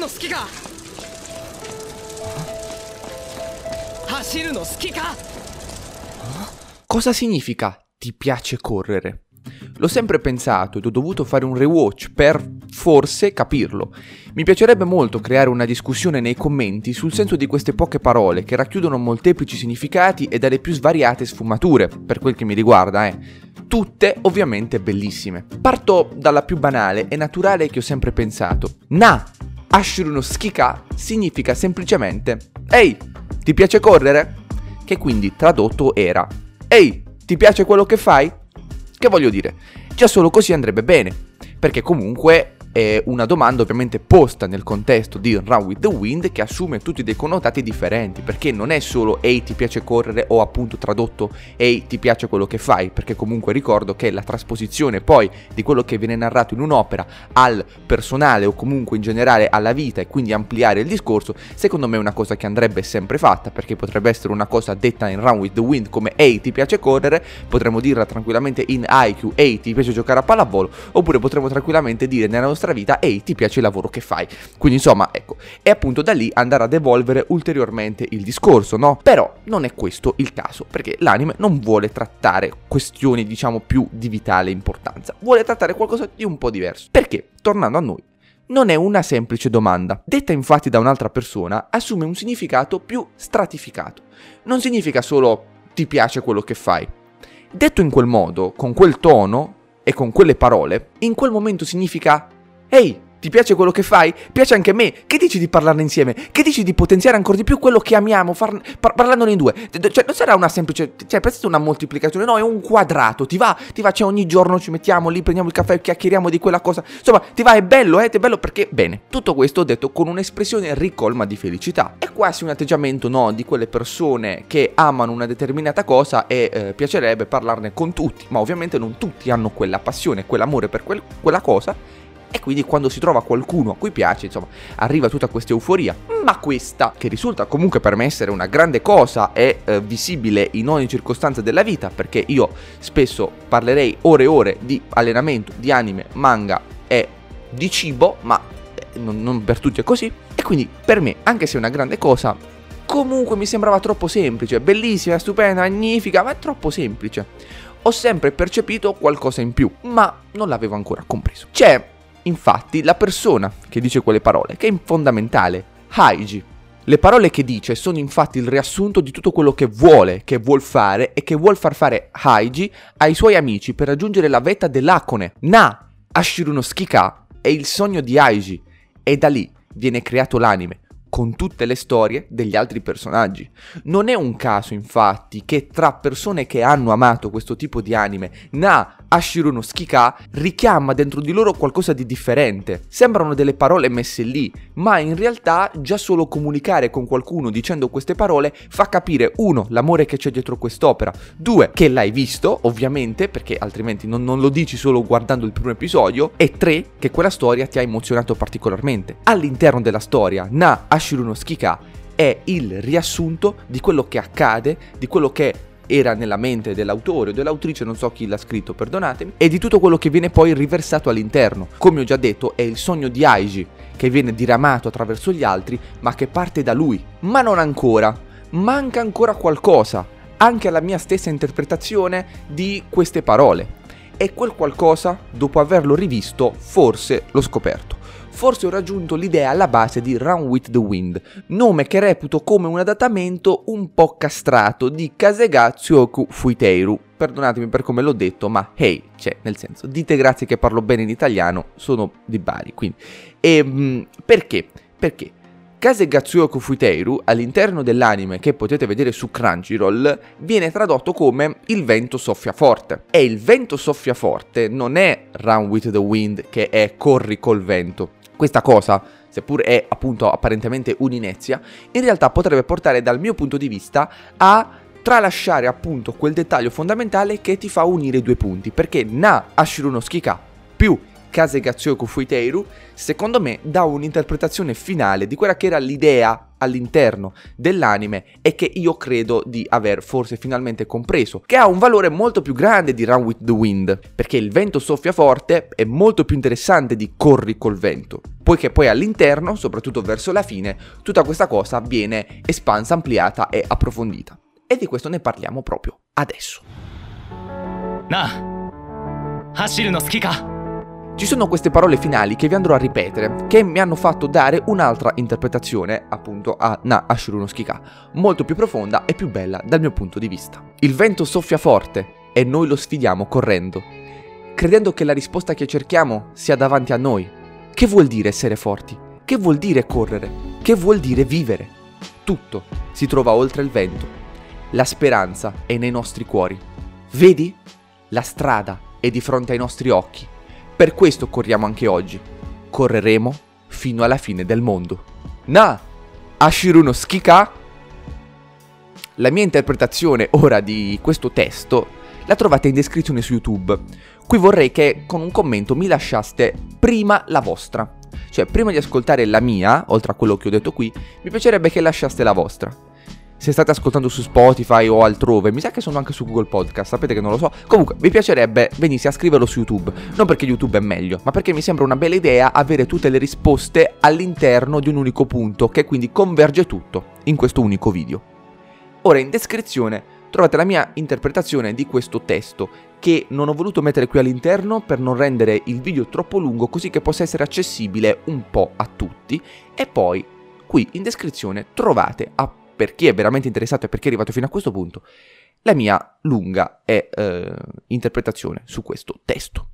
の好きか走るの好きか Cosa significa ti piace correre? L'ho sempre pensato ed ho dovuto fare un rewatch per forse capirlo. Mi piacerebbe molto creare una discussione nei commenti sul senso di queste poche parole che racchiudono molteplici significati e dalle più svariate sfumature, per quel che mi riguarda, eh. Tutte ovviamente bellissime. Parto dalla più banale e naturale che ho sempre pensato. Na, Ashiruno Skika significa semplicemente Ehi, ti piace correre? Che quindi tradotto era Ehi, ti piace quello che fai? Che voglio dire, già solo così andrebbe bene, perché comunque è una domanda ovviamente posta nel contesto di Run with the Wind che assume tutti dei connotati differenti, perché non è solo ehi ti piace correre? o appunto tradotto ehi ti piace quello che fai, perché comunque ricordo che la trasposizione poi di quello che viene narrato in un'opera al personale o comunque in generale alla vita e quindi ampliare il discorso, secondo me è una cosa che andrebbe sempre fatta, perché potrebbe essere una cosa detta in Run with the Wind come ehi ti piace correre, potremmo dirla tranquillamente in IQ ehi ti piace giocare a pallavolo, oppure potremmo tranquillamente dire nella nostra nostra vita e ti piace il lavoro che fai. Quindi insomma, ecco, è appunto da lì andare ad evolvere ulteriormente il discorso, no? Però non è questo il caso, perché l'anime non vuole trattare questioni, diciamo, più di vitale importanza, vuole trattare qualcosa di un po' diverso. Perché, tornando a noi, non è una semplice domanda. Detta infatti da un'altra persona, assume un significato più stratificato. Non significa solo ti piace quello che fai. Detto in quel modo, con quel tono e con quelle parole, in quel momento significa Ehi, ti piace quello che fai? Piace anche a me. Che dici di parlarne insieme? Che dici di potenziare ancora di più quello che amiamo, far, par- parlandone in due? Cioè, non sarà una semplice. Cioè, pensate una moltiplicazione, no, è un quadrato. Ti va? Ti va? Cioè, ogni giorno ci mettiamo lì, prendiamo il caffè, chiacchieriamo di quella cosa. Insomma, ti va? È bello, eh? È bello perché. Bene. Tutto questo detto con un'espressione ricolma di felicità. È quasi un atteggiamento, no, di quelle persone che amano una determinata cosa e eh, piacerebbe parlarne con tutti. Ma ovviamente non tutti hanno quella passione, quell'amore per quel, quella cosa quindi quando si trova qualcuno a cui piace, insomma, arriva tutta questa euforia. Ma questa, che risulta comunque per me essere una grande cosa, è eh, visibile in ogni circostanza della vita, perché io spesso parlerei ore e ore di allenamento, di anime, manga e di cibo, ma eh, non, non per tutti è così. E quindi per me, anche se è una grande cosa, comunque mi sembrava troppo semplice, bellissima, stupenda, magnifica, ma è troppo semplice. Ho sempre percepito qualcosa in più, ma non l'avevo ancora compreso. C'è infatti la persona che dice quelle parole, che è fondamentale, Haiji. Le parole che dice sono infatti il riassunto di tutto quello che vuole, che vuol fare e che vuol far fare Haiji ai suoi amici per raggiungere la vetta dell'Akone. Na Ashiruno Skika è il sogno di Haiji e da lì viene creato l'anime, con tutte le storie degli altri personaggi. Non è un caso, infatti, che tra persone che hanno amato questo tipo di anime, Na Ashiro no Skika richiama dentro di loro qualcosa di differente. Sembrano delle parole messe lì, ma in realtà già solo comunicare con qualcuno dicendo queste parole fa capire, uno, l'amore che c'è dietro quest'opera, due, che l'hai visto, ovviamente, perché altrimenti non, non lo dici solo guardando il primo episodio, e tre, che quella storia ti ha emozionato particolarmente. All'interno della storia, Na Ashiro no Skika è il riassunto di quello che accade, di quello che era nella mente dell'autore o dell'autrice, non so chi l'ha scritto, perdonatemi, e di tutto quello che viene poi riversato all'interno. Come ho già detto, è il sogno di Aiji che viene diramato attraverso gli altri, ma che parte da lui. Ma non ancora, manca ancora qualcosa, anche alla mia stessa interpretazione di queste parole. E quel qualcosa, dopo averlo rivisto, forse l'ho scoperto forse ho raggiunto l'idea alla base di Run with the Wind, nome che reputo come un adattamento un po' castrato di Kasegatsuoku Fuiteiru. Perdonatemi per come l'ho detto, ma hey, cioè, nel senso, dite grazie che parlo bene in italiano, sono di Bari, quindi. E ehm, perché? Perché? Kasegatsuoku Fuiteiru, all'interno dell'anime che potete vedere su Crunchyroll, viene tradotto come il vento soffia forte. E il vento soffia forte non è Run with the Wind che è corri col vento. Questa cosa, seppur è appunto apparentemente un'inezia, in realtà potrebbe portare dal mio punto di vista a tralasciare appunto quel dettaglio fondamentale che ti fa unire i due punti, perché Na Ashiruno Skika più Kasegatsuyoku Fuiteiru, secondo me dà un'interpretazione finale di quella che era l'idea all'interno dell'anime e che io credo di aver forse finalmente compreso, che ha un valore molto più grande di Run with the Wind, perché il vento soffia forte è molto più interessante di Corri col vento, poiché poi all'interno, soprattutto verso la fine, tutta questa cosa viene espansa, ampliata e approfondita. E di questo ne parliamo proprio adesso. なあ走るの好きか ci sono queste parole finali che vi andrò a ripetere, che mi hanno fatto dare un'altra interpretazione, appunto, a Na Ashuru no Skika, molto più profonda e più bella dal mio punto di vista. Il vento soffia forte e noi lo sfidiamo correndo, credendo che la risposta che cerchiamo sia davanti a noi. Che vuol dire essere forti? Che vuol dire correre? Che vuol dire vivere? Tutto si trova oltre il vento. La speranza è nei nostri cuori. Vedi? La strada è di fronte ai nostri occhi. Per questo corriamo anche oggi. Correremo fino alla fine del mondo. Na! Ashiru no Skika? La mia interpretazione ora di questo testo la trovate in descrizione su YouTube. Qui vorrei che con un commento mi lasciaste prima la vostra. Cioè, prima di ascoltare la mia, oltre a quello che ho detto qui, mi piacerebbe che lasciaste la vostra se state ascoltando su Spotify o altrove, mi sa che sono anche su Google Podcast, sapete che non lo so. Comunque, vi piacerebbe venisse a scriverlo su YouTube, non perché YouTube è meglio, ma perché mi sembra una bella idea avere tutte le risposte all'interno di un unico punto, che quindi converge tutto in questo unico video. Ora in descrizione trovate la mia interpretazione di questo testo, che non ho voluto mettere qui all'interno per non rendere il video troppo lungo, così che possa essere accessibile un po' a tutti, e poi qui in descrizione trovate appunto per chi è veramente interessato e per chi è arrivato fino a questo punto, la mia lunga e, eh, interpretazione su questo testo.